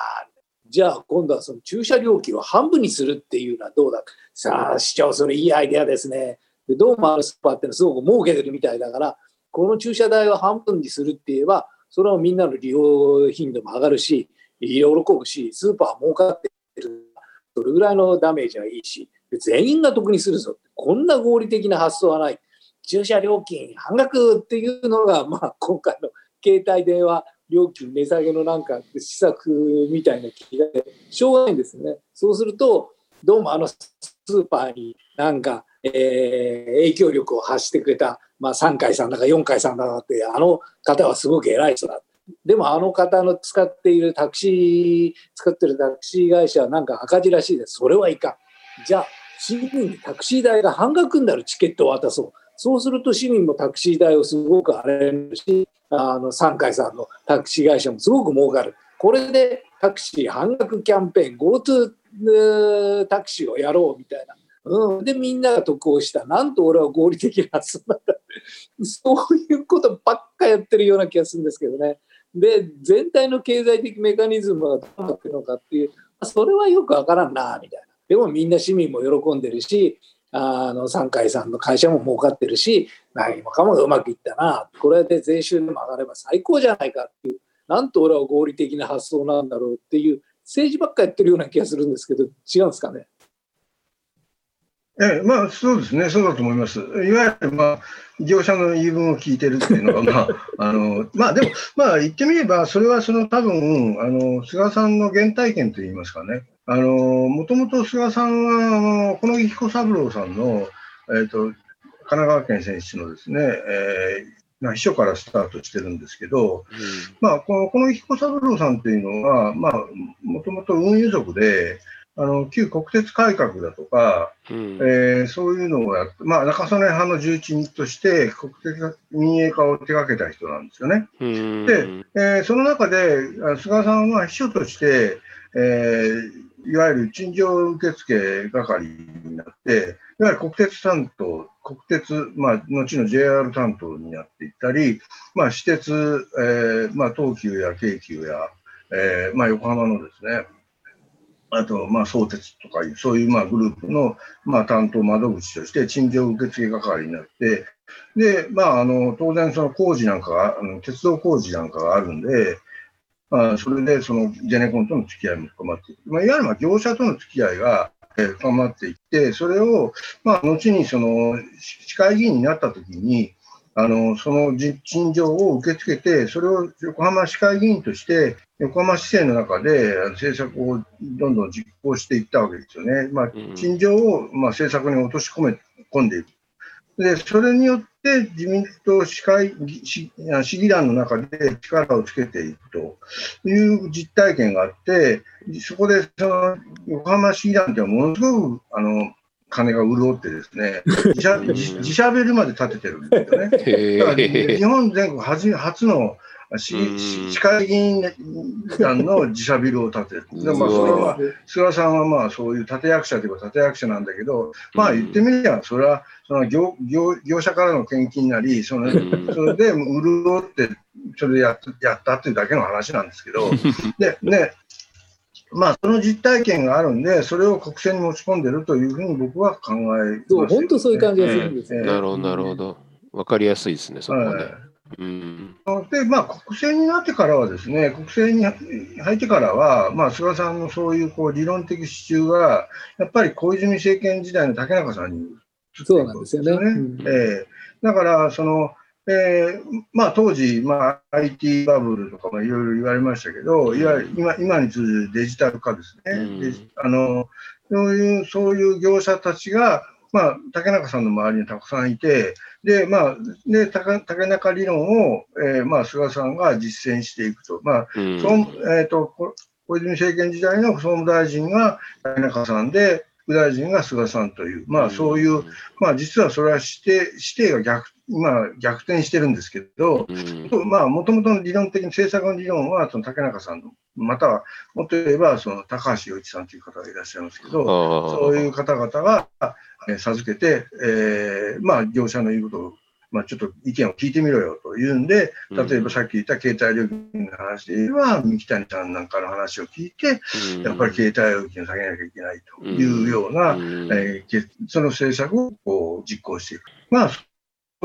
じゃあ今度はその駐車料金を半分にするっていうのはどうだ。さあ市長それいいアイデアですね。でどうもあのスーパーってのはすごく儲けてるみたいだからこの駐車代を半分にするって言えばそれはみんなの利用頻度も上がるし喜ぶしスーパーは儲かってる。それぐらいのダメージはいいし全員が得にするぞ。こんな合理的な発想はない。駐車料金半額っていうのが、まあ、今回の携帯電話料金値下げのなんか施策みたいな気がしょうがないんですね。そうするとどうもあのスーパーになんか、えー影響力を発してくれた、まあ、3回さんだか4回さんだかってあの方はすごく偉い人だ。でもあの方の使っているタクシー使ってるタクシー会社はなんか赤字らしいです。それはいかん。じゃあ市民にタクシー代が半額になるチケットを渡そう。そうすると市民もタクシー代をすごく荒れるし、あの三海さんのタクシー会社もすごく儲かる。これでタクシー半額キャンペーン、GoTo タクシーをやろうみたいな。うん、で、みんなが得をした。なんと俺は合理的な発想なんだ。そういうことばっかやってるような気がするんですけどね。で、全体の経済的メカニズムがどうなってるのかっていう、それはよくわからんな、みたいな。でもみんな市民も喜んでるしあの三海さんの会社も儲かってるし何もかもうまくいったなこれで税収でも上がれば最高じゃないかっていうなんと俺は合理的な発想なんだろうっていう政治ばっかやってるような気がするんですけど違うんですかね？ええ、まあそうですね、そうだと思います。いわゆる、まあ、業者の言い分を聞いてるっていうのが、まあ、[LAUGHS] あの、まあでも、まあ言ってみれば、それはその多分、あの、菅さんの原体験といいますかね、あの、もともと菅さんは、あの、この彦三郎さんの、えっ、ー、と、神奈川県選出のですね、えー、秘書からスタートしてるんですけど、うん、まあ、この、この彦三郎さんっていうのは、まあ、もともと運輸族で、あの旧国鉄改革だとか、うん、えー、そういうのをやって、まあ、中曽根派の重鎮として国鉄民営化を手掛けた人なんですよね。うん、で、えー、その中で菅さんは秘書として、えー、いわゆる陳情受付係になって、いわゆる国鉄担当、国鉄、まあ、後の JR 担当になっていったり、まあ、私鉄、えーまあ、東急や京急や、えーまあ、横浜のですね、あと、まあ、相鉄とかいう、そういうまあグループの、まあ、担当窓口として、陳情受付係になって、で、まあ、あの当然、その工事なんか、あの鉄道工事なんかがあるんで、まあ、それでそのゼネコンとの付き合いも深まっていく、まあ、いわゆるまあ業者との付き合いが深まっていって、それを、まあ、後にその市会議員になったときに、あのその陳情を受け付けて、それを横浜市会議員として、横浜市政の中で政策をどんどん実行していったわけですよね。まあ、陳情を、まあ、政策に落とし込め込んでいく。で、それによって自民党市会市市議団の中で力をつけていくという実体験があって、そこでその横浜市議団ってものすごくあの金が潤ってですね、[LAUGHS] 自社自社ビルまで建ててるんですよね。だから日本全国初初の市市会議員団の自社ビルを建てる。[LAUGHS] でまあ、それは、菅さんはまあそういう立役者といえば立役者なんだけど、まあ言ってみれば、それはその業業業者からの献金なり、そのそれで潤って、それでややったっていうだけの話なんですけど、[LAUGHS] で、ね、まあ、その実体験があるんで、それを国政に持ち込んでるというふうに僕は考え、ね、そう、本当そういう感じがするんですね。なるほど、なるほど。わかりやすいですね、そこはね。うん、で、まあ、国政になってからはですね、国政に入ってからは、まあ、菅さんのそういうこう理論的支柱が、やっぱり小泉政権時代の竹中さんに、そうなんですよね。うん、えー、だから、その、えーまあ、当時、まあ、IT バブルとかもいろいろ言われましたけど、いわゆる今今に通じるデジタル化ですね、うん、あのそういうそういう業者たちが、まあ、竹中さんの周りにたくさんいて、でまあ、で竹竹中理論を、えーまあ、菅さんが実践していくと。まあうん、そのえーと、小泉政権時代の総務大臣が竹中さんで、副大臣が菅さんという、まあ、そういう、まあ、実はそれは指定指定が逆今、逆転してるんですけど、うん、まあ、もともとの理論的に政策の理論は、その竹中さんの、または、もっと言えば、その高橋洋一さんという方がいらっしゃいますけど、そういう方々が、え授けて、えー、まあ、業者の言うことを、まあ、ちょっと意見を聞いてみろよというんで、例えばさっき言った携帯料金の話で言えば、三木谷さんなんかの話を聞いて、やっぱり携帯料金を下げなきゃいけないというような、えー、その政策をこう実行していく。まあ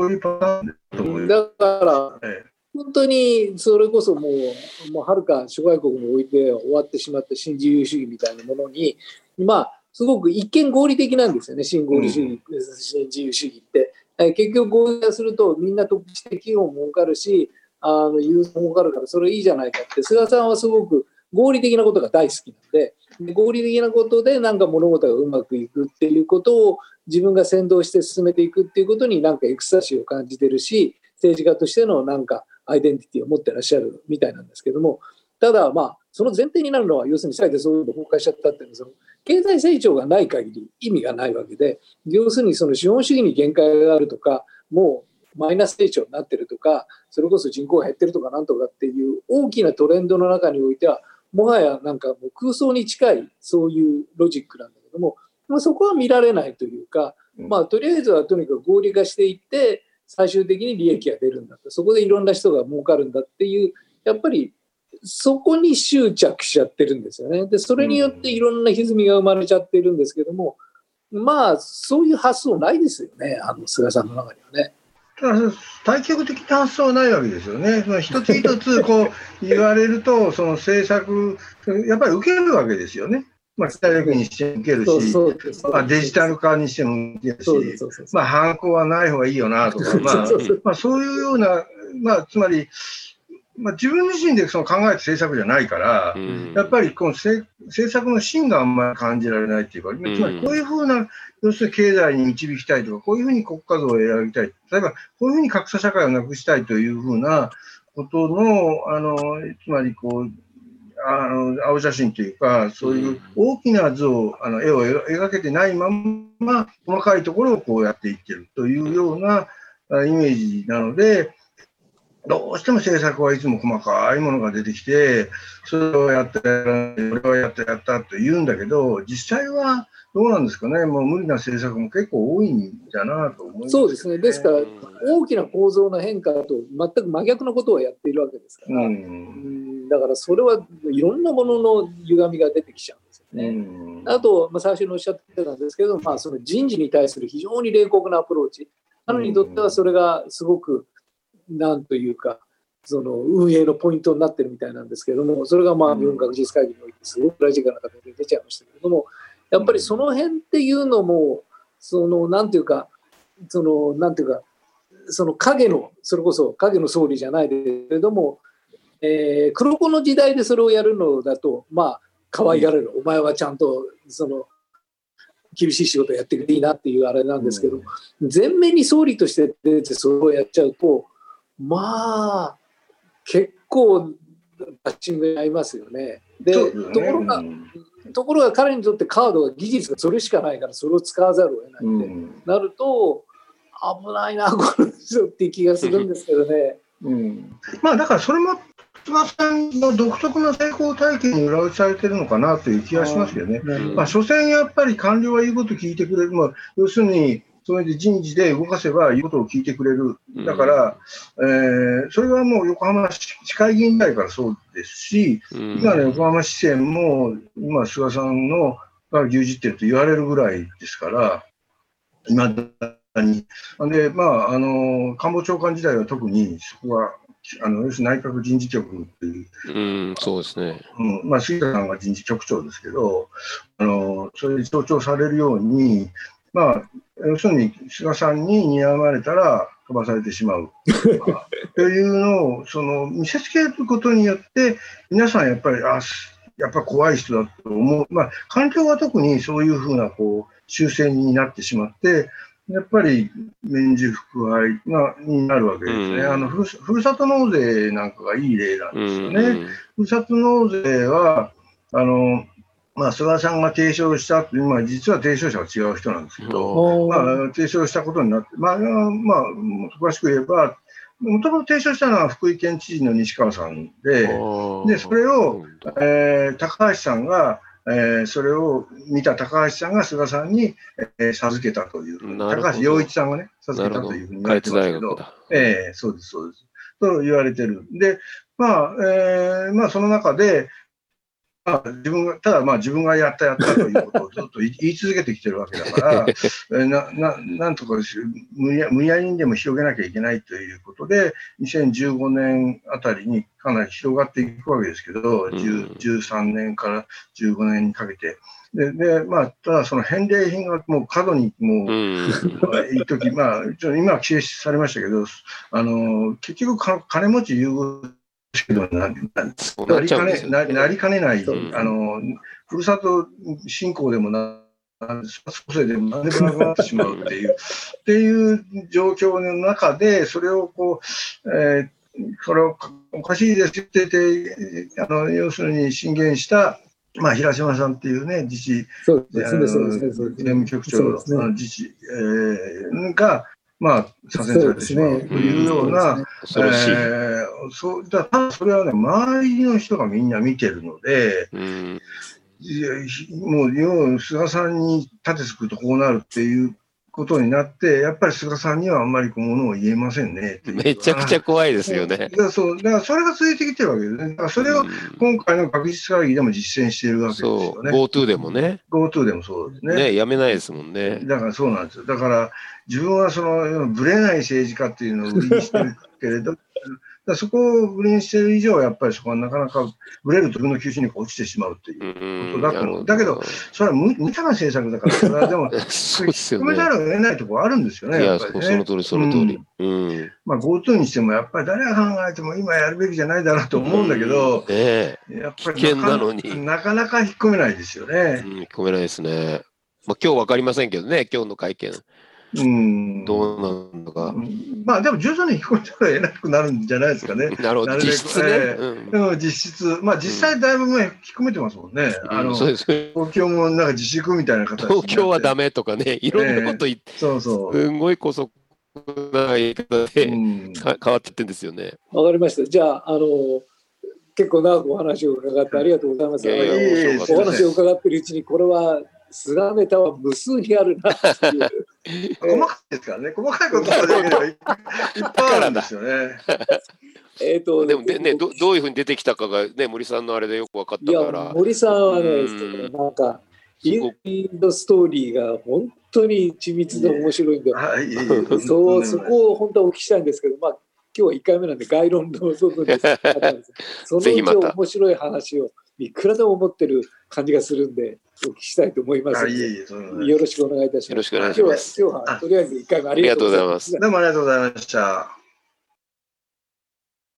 そういうパターンだと思います。だから、ええ、本当にそれこそもう、もうはるか諸外国において終わってしまった新自由主義みたいなものに、まあ、すごく一見合理的なんですよね、新合理主義、うん、新自由主義って。結局合理化するとみんな得して企業も儲かるし、あのユーザーも儲かるからそれいいじゃないかって、菅さんはすごく合理的なことが大好きなんで、で合理的なことでなんか物事がうまくいくっていうことを自分が先導して進めていくっていうことになんかエクサシーを感じてるし政治家としてのなんかアイデンティティを持ってらっしゃるみたいなんですけども。ただまあその前提になるのは要するに世界でそういうの崩壊しちゃったっていうのはその経済成長がない限り意味がないわけで要するにその資本主義に限界があるとかもうマイナス成長になってるとかそれこそ人口が減ってるとかなんとかっていう大きなトレンドの中においてはもはやなんかもう空想に近いそういうロジックなんだけどもまあ、そこは見られないというか、まあ、とりあえずはとにかく合理化していって最終的に利益が出るんだと。そこでいろんな人が儲かるんだっていうやっぱりそこに執着しちゃってるんですよね。で、それによっていろんな歪みが生まれちゃってるんですけども、まあ、そういう発想ないですよね、あの菅さんの中にはね。対極的な発想はないわけですよね。その一つ一つこう [LAUGHS] 言われると、その政策、やっぱり受けるわけですよね。まあ、北陸にしても受けるし、まあ、デジタル化にしても受けるし、まあ、犯行はない方がいいよなとか、まあ、まあ、そういうような、まあ、つまり、まあ、自分自身でその考えた政策じゃないから、うん、やっぱりこの政策の芯があんまり感じられないっていうか、つまりこういうふうな、要するに経済に導きたいとか、こういうふうに国家像を選びたい、例えばこういうふうに格差社会をなくしたいというふうなことの、あのつまりこう、あの青写真というか、そういう大きな図を、あの絵を描けてないまま、細かいところをこうやっていってるというようなイメージなので、どうしても政策はいつも細かいものが出てきて、それをやった、これをやった、やったと言うんだけど、実際はどうなんですかね、もう無理な政策も結構多いんだなと思います、ね、そうですね、ですから、大きな構造の変化と全く真逆のことをやっているわけですから、うん、だからそれはいろんなものの歪みが出てきちゃうんですよね。うん、あと、まあ、最初におっしゃってたんですけど、まあ、その人事に対する非常に冷酷なアプローチ、彼にとってはそれがすごく、なんというか、その運営のポイントになってるみたいなんですけれども、それがまあ日本学術会議においてすごくラジカルな形で出ちゃいましたけれども、やっぱりその辺っていうのも、そのなんていうか、そのなんていうか、その影の、それこそ影の総理じゃないけれども、えー、黒子の時代でそれをやるのだと、まあ、可愛がれる、お前はちゃんとその厳しい仕事やってくれていいなっていうあれなんですけど、前面に総理として出てそれをやっちゃうと、まあ、結構バッチングに合いますよね。で、ところが、ところが彼にとってカードが技術がそれしかないからそれを使わざるを得ないって、なると危ないなこの人って気がするんですけどね。うん、まあだからそれも菅さんの独特な成功体験に裏打ちされてるのかなという気がしますよね。まあ、所詮やっぱり官僚は言うこと聞いてくれる、まあ、要するにそれで人事で動かせば言うことを聞いてくれる。だから、うん、えー、それはもう横浜市会議員代からそうですし、うん、今の横浜市政も、今、菅さんのが牛耳ってると言われるぐらいですから、今だに。で、まあ、あの、官房長官時代は特にそこは、あの要するに内閣人事局っていう、うん、そうですね。うんまあ、杉田さんが人事局長ですけど、あのそれで強調されるように、まあ、要するに菅さんに睨まれたら飛ばされてしまうと [LAUGHS] いうのをその見せつけることによって皆さんやっぱりあやっぱ怖い人だと思う、まあ、環境は特にそういうふうなこう修正になってしまってやっぱり免事服配がになるわけですね、うん、あのふるふるさと納税なんかがいい例なんですよね。うん、ふるさと納税はあのまあ、菅さんが提唱した今、実は提唱者は違う人なんですけど、まあ、提唱したことになって、まあ、まあ、詳しく言えば、もともと提唱したのは福井県知事の西川さんで、でそれを、えー、高橋さんが、えー、それを見た高橋さんが菅さんに、えー、授けたという、高橋洋一さんがね、授けたというふうに言われてますけど、えー、そうです、そうです。と言われてる。で、まあ、えー、まあ、その中で、まあ、自分がただまあ自分がやったやったということを [LAUGHS] ずっと言い続けてきてるわけだからなななんとか無理無理やりにでも広げなきゃいけないということで2015年あたりにかなり広がっていくわけですけど、うん、13年から15年にかけて。ででまあ、ただ、その返礼品がもう過度にもう、うん、一時まあ、今は規制されましたけど、あの結局か、金持ち優遇けどななりかねななりかねない、あのふるさと振興でもな、個性でも何でもなくなってしまうっていうっていう状況の中で、それをこう、えー、それをおかしいですって言ってあの、要するに進言した、まあ、平島さんっていうね、自治、事務局長の自治、えー、が、まあ、左遷されてしまうというような、そえそうだたそれはね、周りの人がみんな見てるので、うん、もう、要は菅さんに立てつくとこうなるっていうことになって、やっぱり菅さんにはあんまりこうものを言えませんねめちゃくちゃ怖いですよね。だからそう、だからそれが続いてきてるわけですね。だからそれをうん今回の学術会議でも実践しているわけですよ、ね。GoTo でもね、GoTo でもそうですね。ね、やめないですもんね。だからそうなんですよ。だから自分はそのぶれない政治家っていうのを売りにしてるけれど、だそこを売りにしてる以上、やっぱりそこはなかなかぶれると自分の吸収に落ちてしまうっていうう。んだと思うだけど、それは無無茶な政策だから、それはでも、[LAUGHS] そうですよね。ざるを得ないところあるんですよね、いや、やっぱりね。そその通り、その通り。うん。まあ、GoTo にしても、やっぱり誰が考えても今やるべきじゃないだろうと思うんだけど、うんねやっぱり危険なのになかなか引っ込めないですよえ、ね。うん、込めないですね。まあ、今日わかりませんけどね、今日の会見、うん。どうなんのか。まあでも徐々に引っ込めざるを得なくなるんじゃないですかね。[LAUGHS] なるほど、実質ね。えうんでも実質、まあ実際だいぶもう引っ込めてますもんね。あのうんそうですね東京もなんか自粛みたいな形東京はダメとかね、いろんなこと言って、そうそう。すんごい姑息な言い方で、うんか変わってってんですよね。わかりました。じゃあ、あの、結構長くお話を伺ってありがとうございます。お話を伺っているうちに、これは菅ネタは無数にあるなっていう。細かいですからね。細かいことができればいっぱいあるんですよね。えっと、でもで、ね、どどういうふうに出てきたかが、ね、森さんのあれでよく分かっいや、たから、森さんはね、うんなんか、インドストーリーが本当に緻密で面白いんで、はい、いえいえそうそこを本当はお聞きしたいんですけど、まあ、今日は1回目なんで概論の部分です。そのうち面白い話をいくらでも持ってる感じがするんで、お聞きしたいと思いますよろしくお願いいたします。よろしくお願いします今日は今日はとりあえず1回目ありがとうございます。どうもありがとうございました。